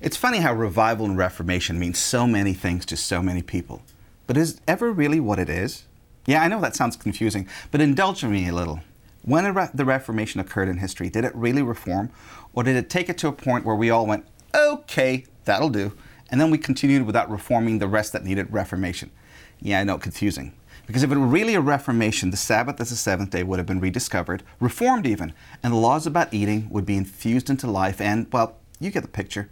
It's funny how revival and reformation means so many things to so many people. But is it ever really what it is? Yeah, I know that sounds confusing, but indulge me a little. When the Reformation occurred in history, did it really reform? Or did it take it to a point where we all went, okay, that'll do, and then we continued without reforming the rest that needed reformation? Yeah, I know, confusing. Because if it were really a reformation, the Sabbath as the seventh day would have been rediscovered, reformed even, and the laws about eating would be infused into life, and, well, you get the picture.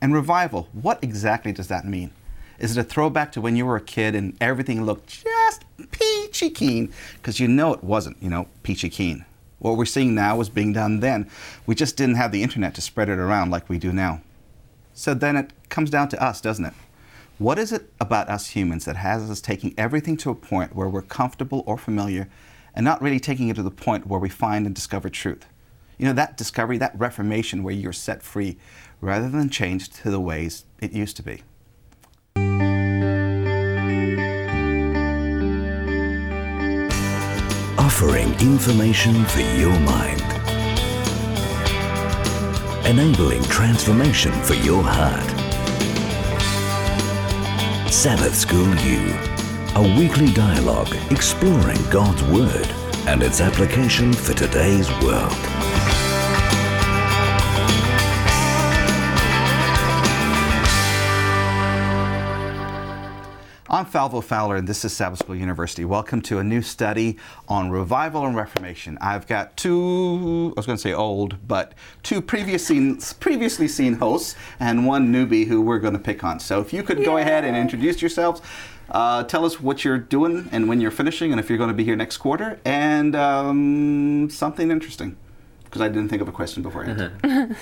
And revival, what exactly does that mean? Is it a throwback to when you were a kid and everything looked just peachy keen? Because you know it wasn't, you know, peachy keen. What we're seeing now was being done then. We just didn't have the internet to spread it around like we do now. So then it comes down to us, doesn't it? What is it about us humans that has us taking everything to a point where we're comfortable or familiar and not really taking it to the point where we find and discover truth? You know, that discovery, that reformation where you're set free rather than changed to the ways it used to be. Offering information for your mind. Enabling transformation for your heart. Sabbath School U, a weekly dialogue exploring God's Word and its application for today's world. I'm Fylvia Fowler, and this is Sabbath School University. Welcome to a new study on revival and reformation. I've got two, I was going to say old, but two previous seen, previously seen hosts and one newbie who we're going to pick on. So if you could go ahead and introduce yourselves, uh, tell us what you're doing and when you're finishing, and if you're going to be here next quarter, and um, something interesting, because I didn't think of a question beforehand.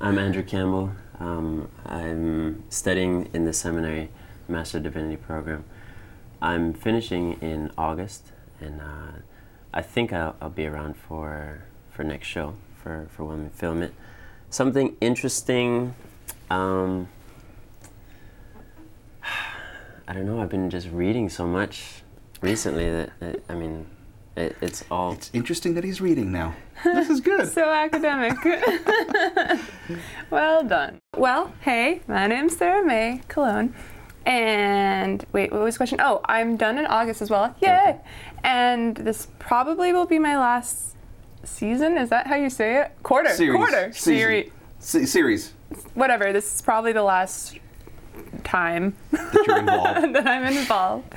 I'm Andrew Campbell. Um, I'm studying in the seminary Master Divinity program. I'm finishing in August, and uh, I think I'll, I'll be around for for next show for for when we film it. Something interesting. Um, I don't know. I've been just reading so much recently that, that I mean, it, it's all. It's interesting that he's reading now. This is good. So academic. well done. Well, hey, my name's Sarah May Cologne. And wait, what was the question? Oh, I'm done in August as well. Yay! And this probably will be my last season. Is that how you say it? Quarter. Series. Quarter. Series. Se- series Whatever. This is probably the last time that you're involved. that I'm involved.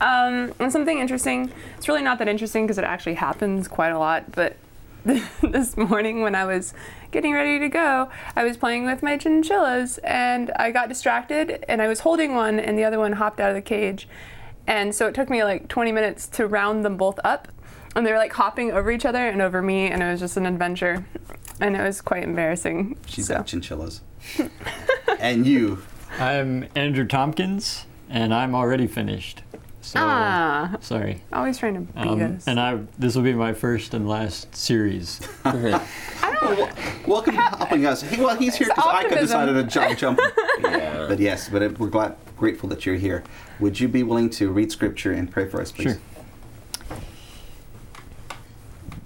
Um, and something interesting. It's really not that interesting because it actually happens quite a lot. But this morning when I was getting ready to go, I was playing with my chinchillas and I got distracted and I was holding one and the other one hopped out of the cage. And so it took me like 20 minutes to round them both up. And they were like hopping over each other and over me, and it was just an adventure. And it was quite embarrassing. She's so. got chinchillas. and you, I'm Andrew Tompkins, and I'm already finished. So, Ah, sorry. always trying to beat Um, us. and I this will be my first and last series. welcome to helping us. He, well, he's here because I could optimism. decided to jump, jump. Yeah. But yes, but it- we're glad, grateful that you're here. Would you be willing to read scripture and pray for us, please? Sure.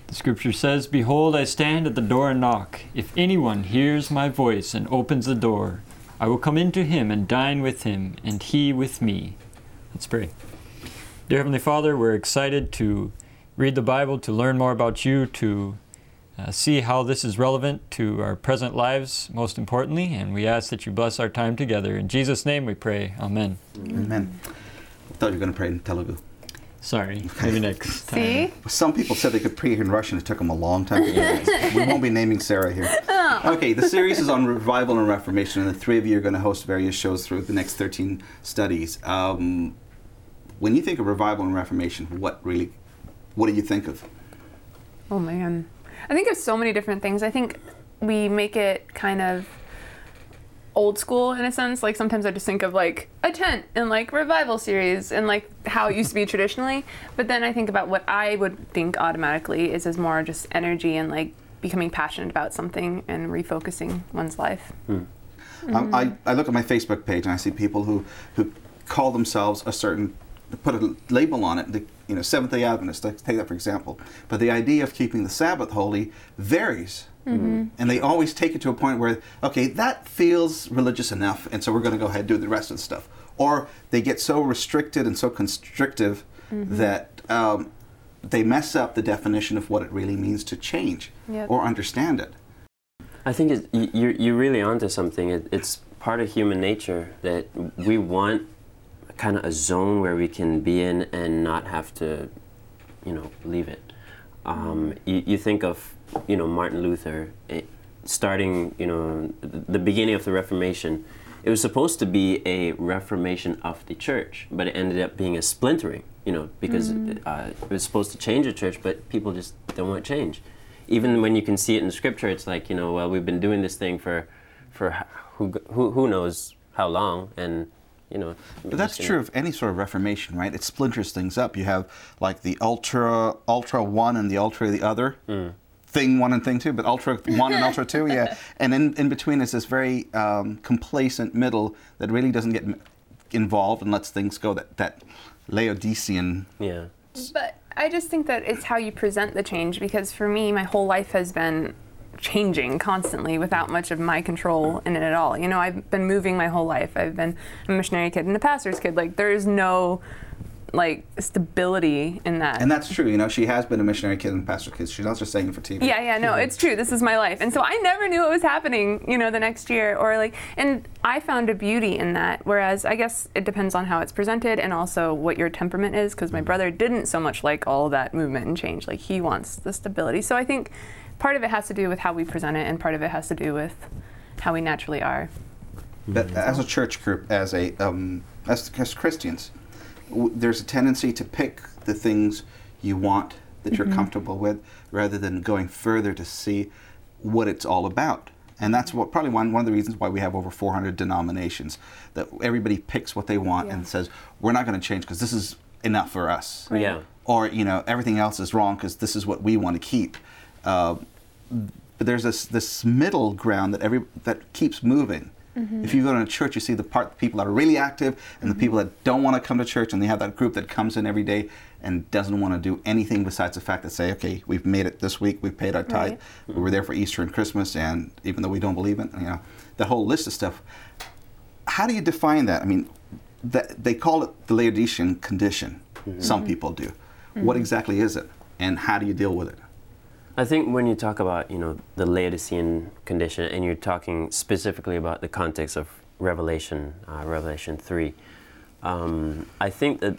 The scripture says, Behold, I stand at the door and knock. If anyone hears my voice and opens the door, I will come into him and dine with him, and he with me. Let's pray. Dear Heavenly Father, we're excited to read the Bible, to learn more about you, to uh, see how this is relevant to our present lives, most importantly, and we ask that you bless our time together. In Jesus' name we pray. Amen. Amen. I thought you were going to pray in Telugu. Sorry, maybe next time. See? Some people said they could pray in Russian. It took them a long time to do that. We won't be naming Sarah here. Okay, the series is on revival and reformation, and the three of you are going to host various shows through the next 13 studies. Um, when you think of revival and reformation, what really, what do you think of? Oh man. I think of so many different things. I think we make it kind of old school in a sense. Like sometimes I just think of like a tent and like revival series and like how it used to be traditionally. But then I think about what I would think automatically is as more just energy and like becoming passionate about something and refocusing one's life. Um, I, I look at my Facebook page and I see people who, who call themselves a certain, put a label on it. The, you know, Seventh day Adventists, let's take that for example. But the idea of keeping the Sabbath holy varies. And they always take it to a point where, okay, that feels religious enough, and so we're going to go ahead and do the rest of the stuff. Or they get so restricted and so constrictive that um, they mess up the definition of what it really means to change Yep. or understand it. I think it, you- you're, you're really onto something. It, it's part of human nature that we want kind of a zone where we can be in and not have to, you know, leave it. Um, you, you think of, you know, Martin Luther eh, starting, you know, th- the beginning of the Reformation. It was supposed to be a reformation of the church, but it ended up being a splintering, you know, because uh, it was supposed to change the church, but people just don't want change even when you can see it in scripture, it's like you know, well, we've been doing this thing for, for who who, who knows how long, and you know. But that's just, you true know, of any sort of reformation, right? It splinters things up. You have like the ultra ultra one and the ultra the other. Thing one and thing two, but ultra one and ultra two, yeah. And in, in between is this very um, complacent middle that really doesn't get involved and lets things go. That that Laodicean. Yeah. But I just think that it's how you present the change because for me, my whole life has been changing constantly without much of my control in it at all. You know, I've been moving my whole life. I've been a missionary kid and a pastor's kid. Like, there is no like stability in that. And that's true. You know, she has been a missionary kid and a pastor kid. She's not just saying it for TV. Yeah, yeah, no, it's true. This is my life. And so I never knew what was happening, you know, the next year or like and I found a beauty in that whereas I guess it depends on how it's presented and also what your temperament is because my mm. brother didn't so much like all that movement and change. Like he wants the stability. So I think part of it has to do with how we present it and part of it has to do with how we naturally are. But as a church group, as a um, as, as Christians, w- there's a tendency to pick the things you want that you're comfortable with, rather than going further to see what it's all about. And that's what probably one, one of the reasons why we have over 400 denominations. That everybody picks what they want Yeah. and says, "We're not going to change because this is enough for us." Yeah. or you know everything else is wrong because this is what we want to keep. Uh, but there's this this middle ground that every that keeps moving. Mm-hmm. If you go to a church, you see the part the people that are really active and the mm-hmm. people that don't want to come to church, and they have that group that comes in every day and doesn't want to do anything besides the fact that say, okay, we've made it this week, we've paid our tithe, Right. we were there for Easter and Christmas, and even though we don't believe it, you know, that whole list of stuff. How do you define that? I mean, that they call it the Laodicean condition. Some mm-hmm. people do. What exactly is it, and how do you deal with it? I think when you talk about you know the Laodicean condition, and you're talking specifically about the context of Revelation, uh, Revelation three, um, I think that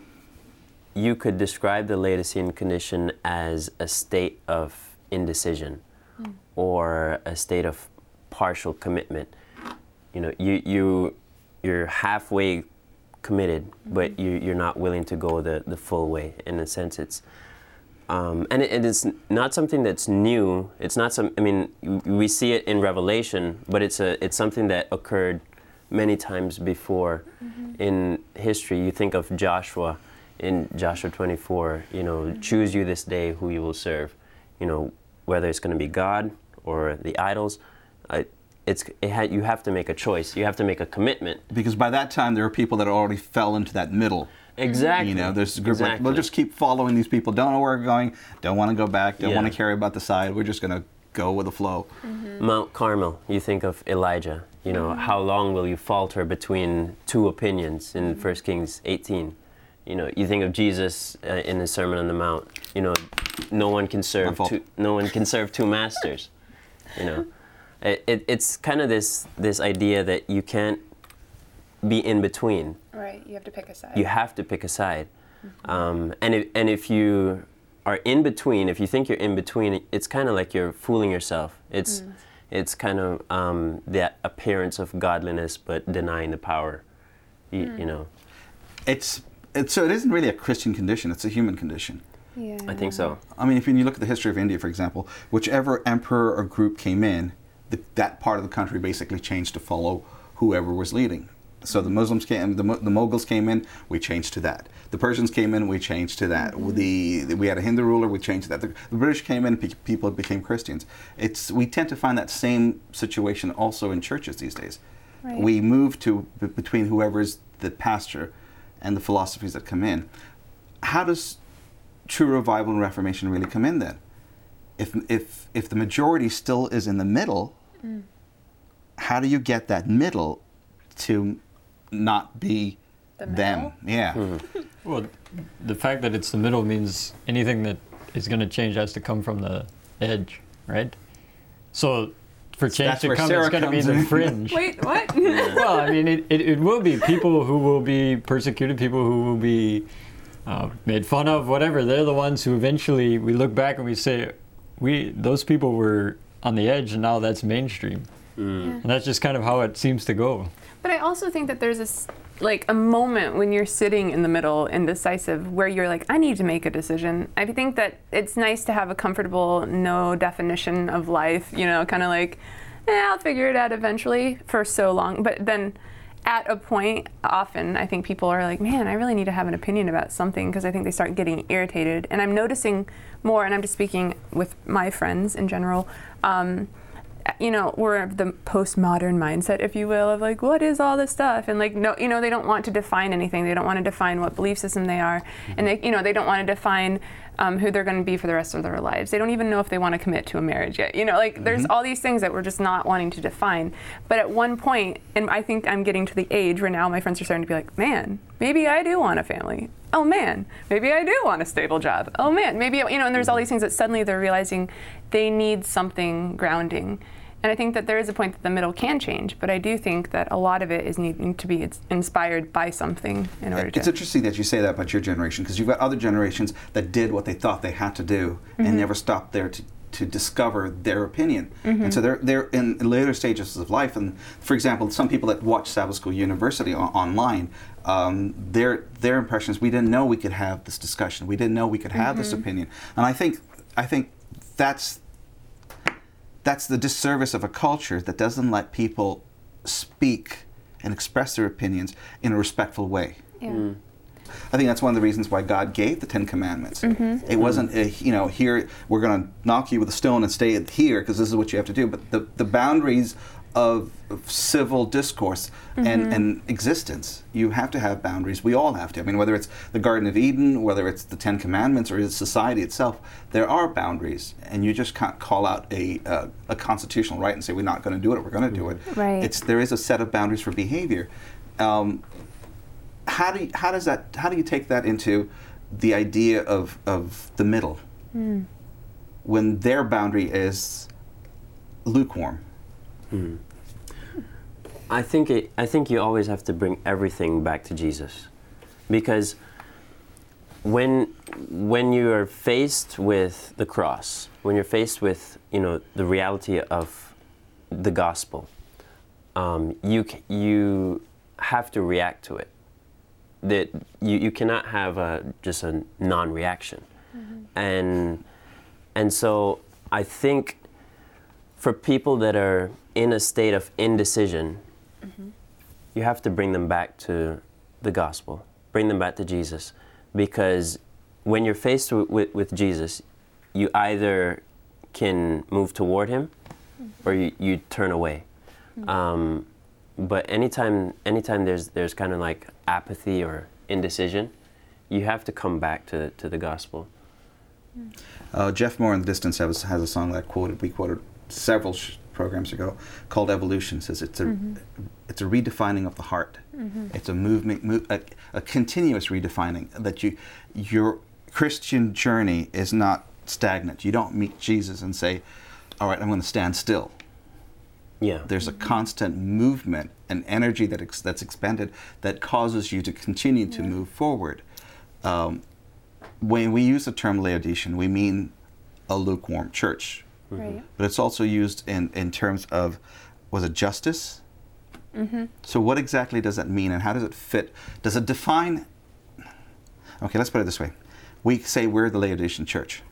you could describe the Laodicean condition as a state of indecision, or a state of partial commitment. You know, you you you're halfway committed, but you, you're not willing to go the, the full way. In a sense, it's um, and it, it is not something that's new. It's not some. I mean, we see it in Revelation, but it's a it's something that occurred many times before in history. You think of Joshua in Joshua 24. You know, choose you this day who you will serve. You know, whether it's going to be God or the idols. I, it's it ha- you have to make a choice. You have to make a commitment. Because by that time, there are people that already fell into that middle. Exactly. You know, there's a group like, we'll just keep following these people. Don't know where we're going. Don't want to go back. Don't want to care about the side. We're just going to go with the flow. Mm-hmm. Mount Carmel, you think of Elijah. You know, mm-hmm. how long will you falter between two opinions in mm-hmm. 1 Kings 18? You know, you think of Jesus uh, in the Sermon on the Mount. You know, no one can serve two, no one can serve two masters. You know, it, it, it's kind of this this idea that you can't be in between Right, you have to pick a side. you have to pick a side. Um, and, if, and if you are in between, if you think you're in between, it's kind of like you're fooling yourself. It's, it's kind of um, that appearance of godliness, but denying the power. You, you know, It's, it's so it isn't really a Christian condition. It's a human condition. yeah. I think so. I mean, if you look at the history of India, for example, whichever emperor or group came in, the, that part of the country basically changed to follow whoever was leading. So the Muslims came, the, the Mughals came in, we changed to that. The Persians came in, we changed to that. Mm-hmm. The, the- we had a Hindu ruler, we changed to that. The, the British came in, pe- people became Christians. It's we tend to find that same situation also in churches these days. Right. We move to b- between whoever's the pastor and the philosophies that come in. How does true revival and reformation really come in then? If, if, if the majority still is in the middle, mm. how do you get that middle to not be The them? middle? Yeah. Well, the fact that it's the middle means anything that is going to change has to come from the edge, right? So for change that's to come, Sarah it's going to be comes the fringe. Wait, what? well, I mean, it, it, it will be people who will be persecuted, people who will be uh, made fun of, whatever. They're the ones who eventually we look back and we say, we those people were on the edge, and now that's mainstream. And that's just kind of how it seems to go. But I also think that there's this like a moment when you're sitting in the middle indecisive where you're like I need to make a decision. I think that it's nice to have a comfortable no definition of life, you know, kind of like eh, I'll figure it out eventually for so long. But then at a point often I think people are like, "Man, I really need to have an opinion about something" because I think they start getting irritated. And I'm noticing more and I'm just speaking with my friends in general. Um, you know, we're of the postmodern mindset, if you will, of like, what is all this stuff? And like, no, you know, they don't want to define anything. They don't want to define what belief system they are, and they, you know, they don't want to define um, who they're going to be for the rest of their lives. They don't even know if they want to commit to a marriage yet. You know, like, there's all these things that we're just not wanting to define. But at one point, and I think I'm getting to the age where now my friends are starting to be like, man, maybe I do want a family. Oh man, maybe I do want a stable job. Oh man, maybe you know. And there's all these things that suddenly they're realizing they need something grounding. And I think that there is a point that the middle can change, but I do think that a lot of it is needing to be inspired by something in order It's to. It's interesting that you say that about your generation because you've got other generations that did what they thought they had to do Mm-hmm. and never stopped there to, to discover their opinion. Mm-hmm. And so they're, they're in later stages of life. And for example, some people that watch Sabbath School University online, um, their, their impressions, we didn't know we could have this discussion. We didn't know we could have Mm-hmm. this opinion. And I think, I think that's that's the disservice of a culture that doesn't let people speak and express their opinions in a respectful way. yeah. I think that's one of the reasons why God gave the Ten Commandments. Mm-hmm. It wasn't, a, you know, here we're going to knock you with a stone and stay here because this is what you have to do. But the, the boundaries of, of civil discourse Mm-hmm. and, and existence, you have to have boundaries. We all have to. I mean, whether it's the Garden of Eden, whether it's the Ten Commandments, or it's society itself, there are boundaries, and you just can't call out a, uh, a constitutional right and say we're not going to do it. We're going to do it. Right. It's there is a set of boundaries for behavior. Um, how do you, how does that how do you take that into the idea of of the middle when their boundary is lukewarm I think it, I think you always have to bring everything back to Jesus, because when when you are faced with the cross, when you're faced with you know the reality of the gospel, um, you you have to react to it. That you, you cannot have a, just a non-reaction, and and so I think for people that are in a state of indecision, you have to bring them back to the gospel, bring them back to Jesus, because when you're faced w- with, with Jesus, you either can move toward Him or you, you turn away. Um, but anytime, anytime there's there's kind of like apathy or indecision, you have to come back to, to the gospel. uh, Jeff Moore in the Distance has, has a song that I quoted we quoted several sh- programs ago called Evolution says it's a mm-hmm. it's a redefining of the heart. Mm-hmm. It's a movement mo- a, a continuous redefining that you your Christian journey is not stagnant. You don't meet Jesus and say all right I'm going to stand still. Yeah. there's a mm-hmm. constant movement and energy that ex- that's expended that causes you to continue to move forward. Um, when we use the term Laodicean, we mean a lukewarm church, Right. but it's also used in, in terms of was it justice? So what exactly does that mean, and how does it fit? Does it define? Okay, let's put it this way: we say we're the Laodicean church.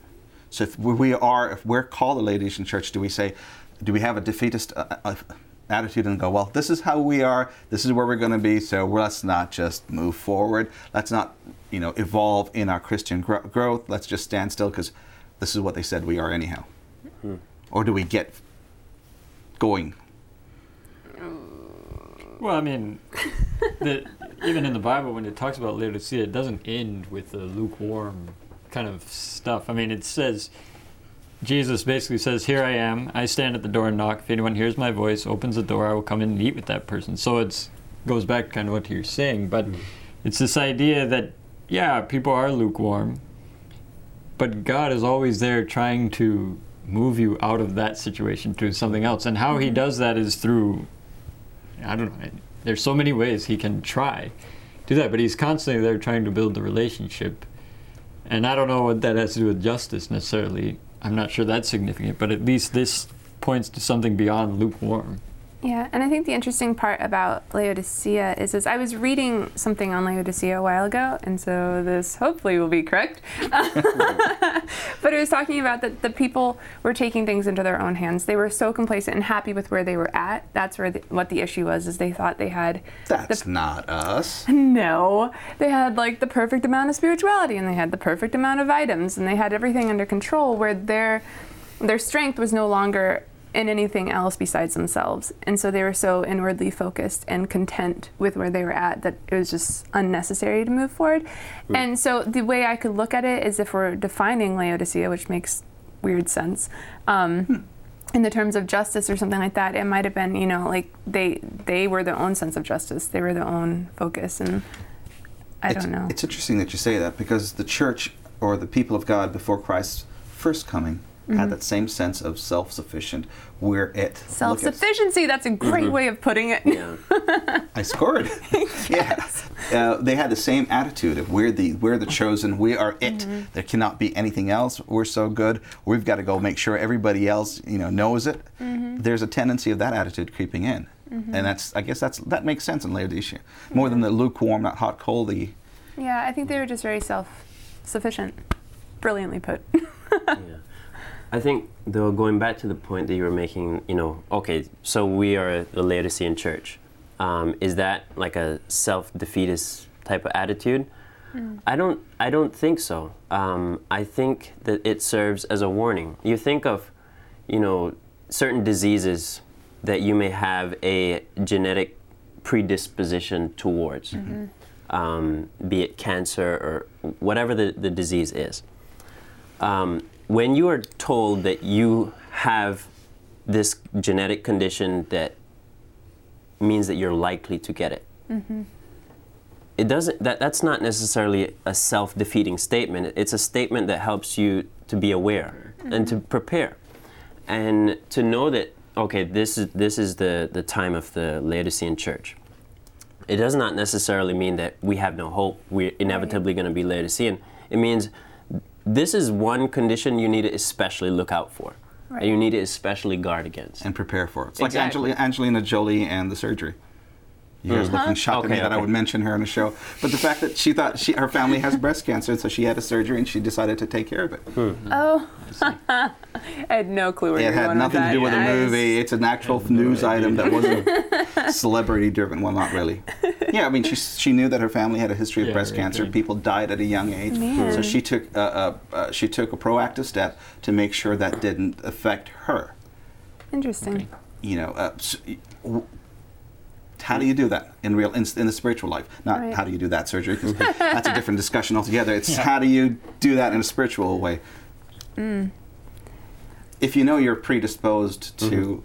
So if we are, if we're called the Laodicean church, do we say, do we have a defeatist uh, uh, attitude and go, well, this is how we are, this is where we're going to be, so let's not just move forward, let's not, you know, evolve in our Christian gro- growth, let's just stand still because this is what they said we are anyhow. Hmm. Or do we get going? Well, I mean, the, even in the Bible, when it talks about Laodicea, it doesn't end with a lukewarm kind of stuff. I mean, it says Jesus basically says, "Here I am. I stand at the door and knock. If anyone hears my voice, opens the door, I will come in and eat with that person." So it goes back to kind of what you're saying, but hmm. it's this idea that yeah, people are lukewarm, but God is always there trying to move you out of that situation to something else. And how He mm-hmm. does that is through I don't know. There's so many ways He can try to do that, but He's constantly there trying to build the relationship. And I don't know what that has to do with justice necessarily. I'm not sure that's significant, but at least this points to something beyond lukewarm. Yeah, and I think the interesting part about Laodicea is, is I was reading something on Laodicea a while ago, and so this hopefully will be correct. but it was talking about that the people were taking things into their own hands. They were so complacent and happy with where they were at. That's where the, what the issue was. Is they thought they had That's not us. no, they had like the perfect amount of spirituality, and they had the perfect amount of items, and they had everything under control. Where their their strength was no longer in anything else besides themselves. And so they were so inwardly focused and content with where they were at that it was just unnecessary to move forward. And so the way I could look at it is if we're defining Laodicea, which makes weird sense. Um, in the terms of justice or something like that, it might have been, you know, like they they were their own sense of justice. They were their own focus, and I it's, don't know. It's interesting that you say that because the church or the people of God before Christ's first coming Mm-hmm. had that same sense of self-sufficient. We're it. Self-sufficiency. That's a great way of putting it. Yeah. I scored. yeah. Uh, they had the same attitude of we're the we're the chosen. We are it. Mm-hmm. There cannot be anything else. We're so good. We've got to go make sure everybody else you know knows it. Mm-hmm. There's a tendency of that attitude creeping in, and that's I guess that's that makes sense in Laodicea more than the lukewarm, not hot, coldy. Yeah, I think they were just very self-sufficient. Brilliantly put. yeah. I think, though, going back to the point that you were making, you know, okay, so we are the Laodicean church. Um, is that like a self-defeatist type of attitude? I don't. I don't think so. Um, I think that it serves as a warning. You think of, you know, certain diseases that you may have a genetic predisposition towards, um, be it cancer or whatever the, the disease is um, when you are told that you have this genetic condition that means that you're likely to get it mm-hmm. it doesn't that, that's not necessarily a self-defeating statement. It's a statement that helps you to be aware mm-hmm. and to prepare. And to know that okay this is this is the the time of the laodicean church. It does not necessarily mean that we have no hope. We're inevitably going to be laodicean. It means this is one condition you need to especially look out for Right. and you need to especially guard against and prepare for it. It's like Exactly. Angelina Jolie and the surgery. You guys looking shocked at me Okay, that I would mention her in the show, but the fact that she thought she, her family has breast cancer, so she had a surgery and she decided to take care of it. Oh, I had no clue where It you had going nothing to that. do with the Yes. movie. It's an actual news item that wasn't celebrity driven. Well, not really. Yeah, I mean, she she knew that her family had a history of Yeah, breast right, cancer. right. People died at a young age, Man. so she took uh, uh, uh, she took a proactive step to make sure that didn't affect her. Interesting. You know, uh, s- w- how do you do that in real in, in the spiritual life? Not Right. how do you do that surgery? 'cause that's a different discussion altogether. It's how do you do that in a spiritual way? Mm. if you know you're predisposed to mm-hmm.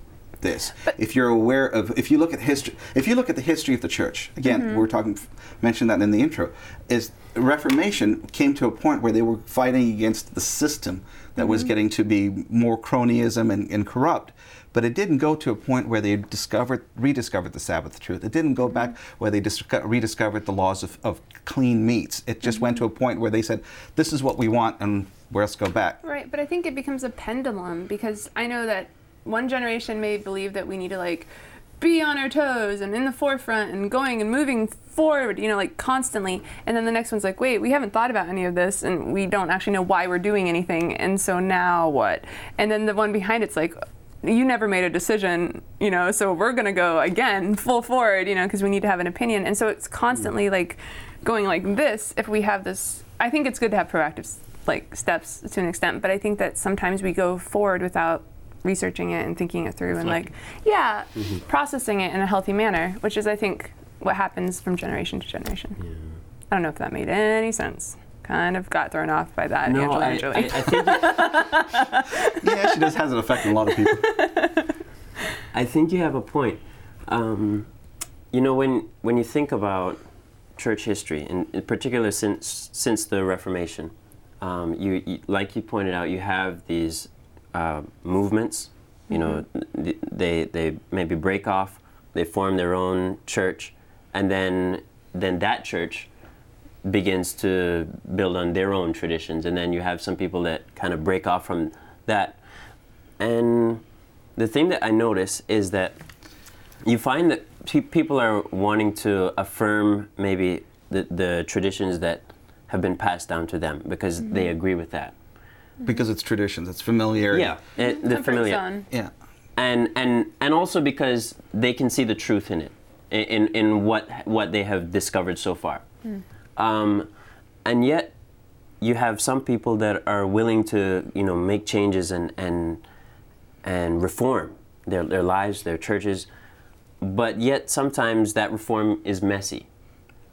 This, if you're aware of, if you look at history, if you look at the history of the church, again, mm-hmm. we're talking, mentioned that in the intro, is Reformation came to a point where they were fighting against the system that was mm-hmm. getting to be more cronyism and, and corrupt. But it didn't go to a point where they discovered, rediscovered the Sabbath truth. It didn't go back mm-hmm. where they disco- rediscovered the laws of, of clean meats. It just went to a point where they said, "This is what we want, and where else go back." Right, but I think it becomes a pendulum because I know that one generation may believe that we need to like be on our toes and in the forefront and going and moving forward, you know, like constantly. And then the next one's like, wait, we haven't thought about any of this and we don't actually know why we're doing anything. And so now what? And then the one behind it's like, you never made a decision, you know, so we're going to go again full forward, you know, because we need to have an opinion. And so it's constantly mm. like going like this if we have this. I think it's good to have proactive like steps to an extent, but I think that sometimes we go forward without researching it and thinking it through and like, yeah, processing it in a healthy manner, which is, I think, what happens from generation to generation. I don't know if that made any sense. kind of got thrown off by that. No, Angela I, and. I, I think yeah, she does has an effect on a lot of people. I think you have a point. Um, you know, when when you think about church history, in, in particular since since the Reformation, um, you, you like you pointed out, you have these uh, movements. You know, they they maybe break off, they form their own church, and then then that church begins to build on their own traditions, and then you have some people that kind of break off from that, and the thing that I notice is that you find that pe- people are wanting to affirm maybe the, the traditions that have been passed down to them because they agree with that. Because it's traditions, it's familiarity. Yeah, it, the Comfort familiar, zone. Yeah. and and and also because they can see the truth in it, in in, in what what they have discovered so far, um, and yet you have some people that are willing to you know make changes and and and reform their their lives, their churches, but yet sometimes that reform is messy.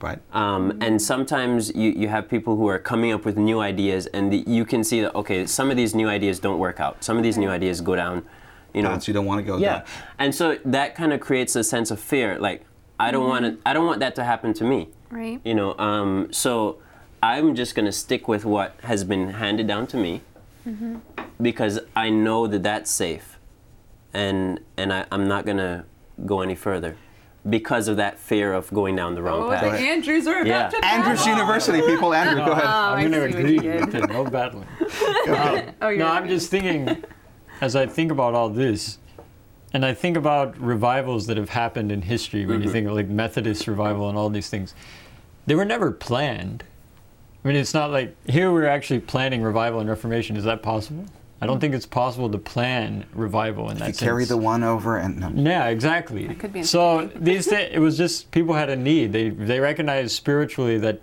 Right. Um, and sometimes you, you have people who are coming up with new ideas, and the, you can see that okay, some of these new ideas don't work out. Some of these new ideas go down, you know. Paths you don't want to go yeah, down. and so that kind of creates a sense of fear. Like I don't want to, I don't want that to happen to me. Right. You know. Um, so I'm just gonna stick with what has been handed down to me, because I know that that's safe, and and I, I'm not gonna go any further, because of that fear of going down the wrong Oh, path. the Andrews are about Yeah. to Andrews battle. University people. Andrew, go ahead. Oh, I I'm going to agree with it. No battling. Oh, you're No, I'm just thinking, as I think about all this, and I think about revivals that have happened in history, when you mm-hmm. think of like Methodist revival and all these things, they were never planned. I mean, it's not like here we're actually planning revival and reformation. Is that possible? I don't think it's possible to plan revival in that You sense. carry the one over and no. Yeah, exactly. could be so these thi- it was just people had a need. They they recognized spiritually that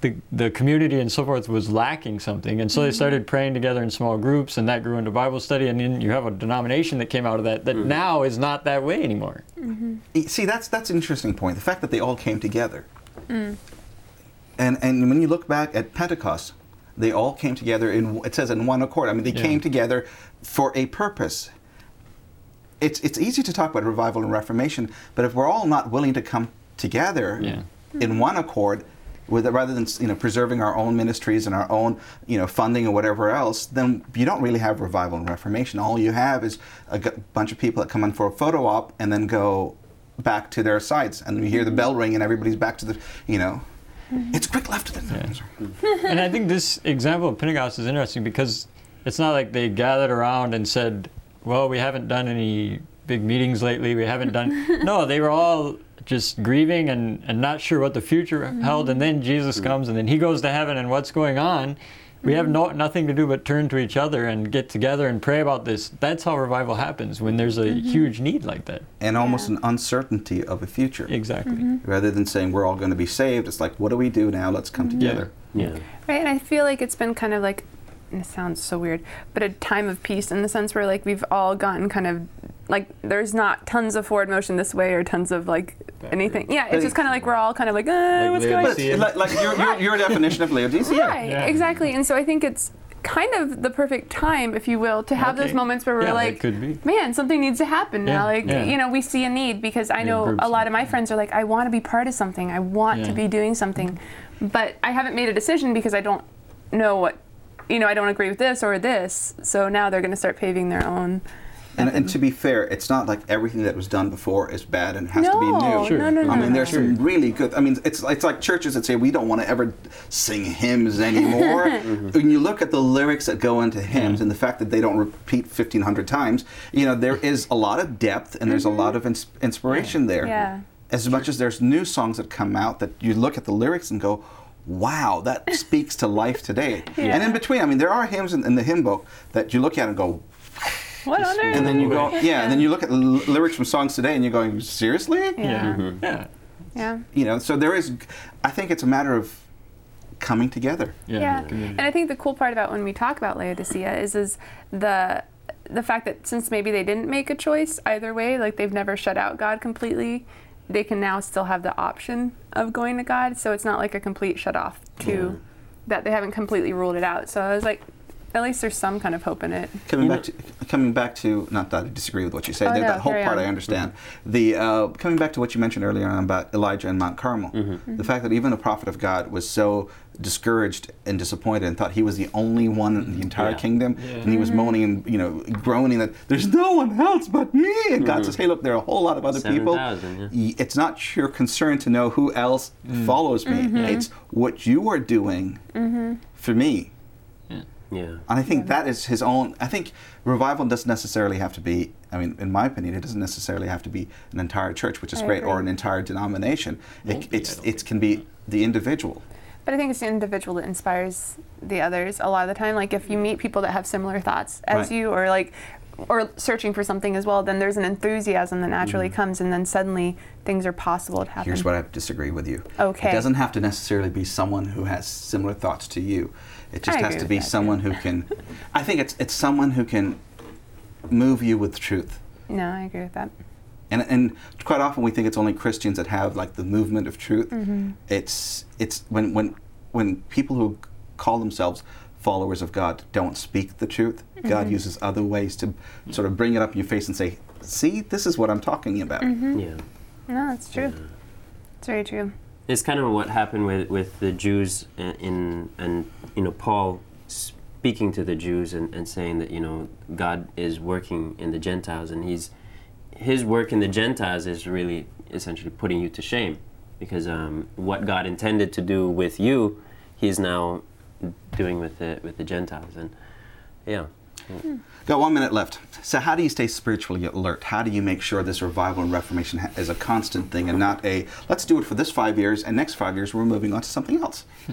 the the community and so forth was lacking something, and so they mm-hmm. started praying together in small groups, and that grew into Bible study, and then you have a denomination that came out of that that mm-hmm. now is not that way anymore. Y- mm-hmm. See, that's that's an interesting point. The fact that they all came together. Mm. And and when you look back at Pentecost, they all came together in it says in one accord. I mean, they Yeah. came together for a purpose. It's it's easy to talk about revival and reformation, but if we're all not willing to come together Yeah. in one accord, with rather than you know preserving our own ministries and our own you know funding or whatever else, then you don't really have revival and reformation. All you have is a g- bunch of people that come in for a photo op and then go back to their sites, and you hear the mm-hmm. bell ring and everybody's back to the you know. It's quick left to the. and I think this example of Pentecost is interesting because it's not like they gathered around and said, "Well, we haven't done any big meetings lately. We haven't done." no, they were all just grieving and, and not sure what the future held. And then Jesus mm-hmm. comes, and then he goes to heaven, and what's going on? We have no, nothing to do but turn to each other and get together and pray about this. That's how revival happens when there's a mm-hmm. huge need like that. and almost an uncertainty of a future. Exactly. Mm-hmm. Rather than saying we're all going to be saved, it's like, what do we do now? Let's come mm-hmm. together. Yeah. Right, and I feel like it's been kind of like, and it sounds so weird, but a time of peace in the sense where like we've all gotten kind of like there's not tons of forward motion this way or tons of like anything. Yeah, it's just kind of like we're all kind of like, uh, what's going on? Like, like your, your, your definition of Laodicea. Right, Yeah. exactly. And so I think it's kind of the perfect time, if you will, to have those moments where we're Yeah, like, could be. man, something needs to happen now. Like, yeah. you know, we see a need because I know a lot of my friends are like, I want to be part of something. I want to be doing something. But I haven't made a decision because I don't know what, you know, I don't agree with this or this. So now they're going to start paving their own. And, and to be fair, it's not like everything that was done before is bad and has to be new. Sure. no, no, no. I mean, no. there's some really good. I mean, it's it's like churches that say we don't want to ever sing hymns anymore. Mm-hmm. when you look at the lyrics that go into hymns and the fact that they don't repeat 1,500 times, you know, there is a lot of depth and there's a lot mm-hmm. of ins- inspiration there. Yeah. As much as there's new songs that come out that you look at the lyrics and go, wow, that speaks to life today. And in between, I mean, there are hymns in, in the hymn book that you look at and go, What on earth? and then you go, yeah, and then you look at the l- lyrics from songs today, and you're going, seriously? Yeah. Yeah. Mm-hmm. Yeah. Yeah. You know, so there is. I think it's a matter of coming together. Yeah. Yeah, and I think the cool part about when we talk about Laodicea is is the the fact that since maybe they didn't make a choice either way, like they've never shut out God completely, they can now still have the option of going to God. So it's not like a complete shut off to that they haven't completely ruled it out. So I was like, at least there's some kind of hope in it. Coming You back to coming back to not that I disagree with what you say. Oh, that, no, that whole part on. I understand. The uh, coming back to what you mentioned earlier on about Elijah and Mount Carmel. Mm-hmm. mm-hmm. The fact that even a prophet of God was so discouraged and disappointed and thought he was the only one in the entire Yeah. kingdom, Yeah. and he was mm-hmm. moaning and you know groaning that there's no one else but me. And God mm-hmm. says, "Hey, look, there are a whole lot of other people. 7,000, yeah. It's not your concern to know who else mm. follows me. It's what you are doing for me." Yeah. And I think that is his own. I think revival doesn't necessarily have to be. I mean, in my opinion, it doesn't necessarily have to be an entire church, which is I great, or an entire denomination. It, be, it's it can be the individual. But I think it's the individual that inspires the others a lot of the time. Like if you meet people that have similar thoughts as Right. you, or like, or searching for something as well, then there's an enthusiasm that naturally comes, and then suddenly things are possible to happen. Here's what I disagree with you. Okay. It doesn't have to necessarily be someone who has similar thoughts to you. It just I has to be someone who can. I think it's it's someone who can move you with truth. No, I agree with that. And, and quite often we think it's only Christians that have like the movement of truth. Mm-hmm. It's it's when when when people who call themselves followers of God don't speak the truth, God Mm-hmm. uses other ways to sort of bring it up in your face and say, "See, this is what I'm talking about." Mm-hmm. Yeah. No, that's true. It's very true. It's kind of what happened with, with the Jews in, in and you know Paul speaking to the Jews and, and saying that you know God is working in the Gentiles and he's his work in the Gentiles is really essentially putting you to shame because um, what God intended to do with you, He's now doing with the with the Gentiles and yeah. Hmm. Got one minute left. So, how do you stay spiritually alert? How do you make sure this revival and reformation ha- is a constant thing and not a let's do it for this five years and next five years we're moving on to something else?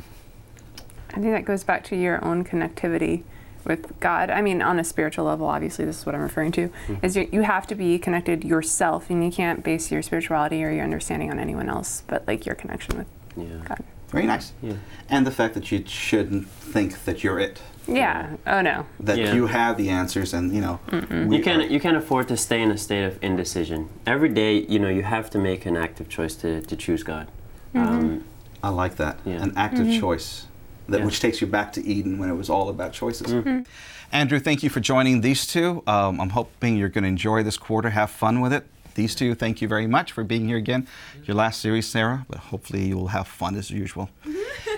I think that goes back to your own connectivity with God. I mean, on a spiritual level, obviously, this is what I'm referring to. Hmm. Is you, you have to be connected yourself, and you can't base your spirituality or your understanding on anyone else, but like your connection with Yeah. God. Very nice. Yeah. And the fact that you shouldn't think that you're it. Yeah. Oh no. that Yeah. you have the answers and you know You can't are- you can't afford to stay in a state of indecision. Every day, you know, you have to make an active choice to, to choose God. Um, I like that Yeah. an active choice that Yeah. which takes you back to Eden when it was all about choices. Andrew, thank you for joining these two. Um, I'm hoping you're going to enjoy this quarter, have fun with it. These two, thank you very much for being here again. Your last series, Sarah, but hopefully you will have fun as usual.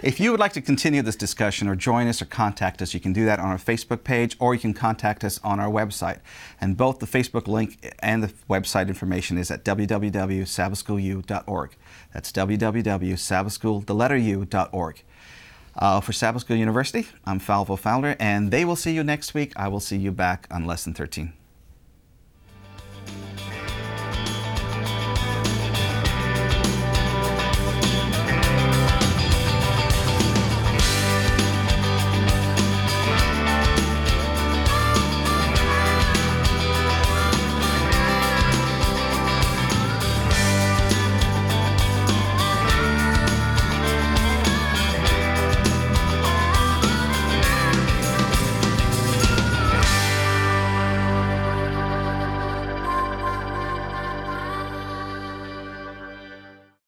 if you would like to continue this discussion or join us or contact us, you can do that on our Facebook page or you can contact us on our website. And both the Facebook link and the website information is at www.sabbathschoolu.org. That's www.sabbathschool, the letter U.org. Uh, for Sabbath School University, I'm Fylvia Fowler, and they will see you next week. I will see you back on Lesson 13.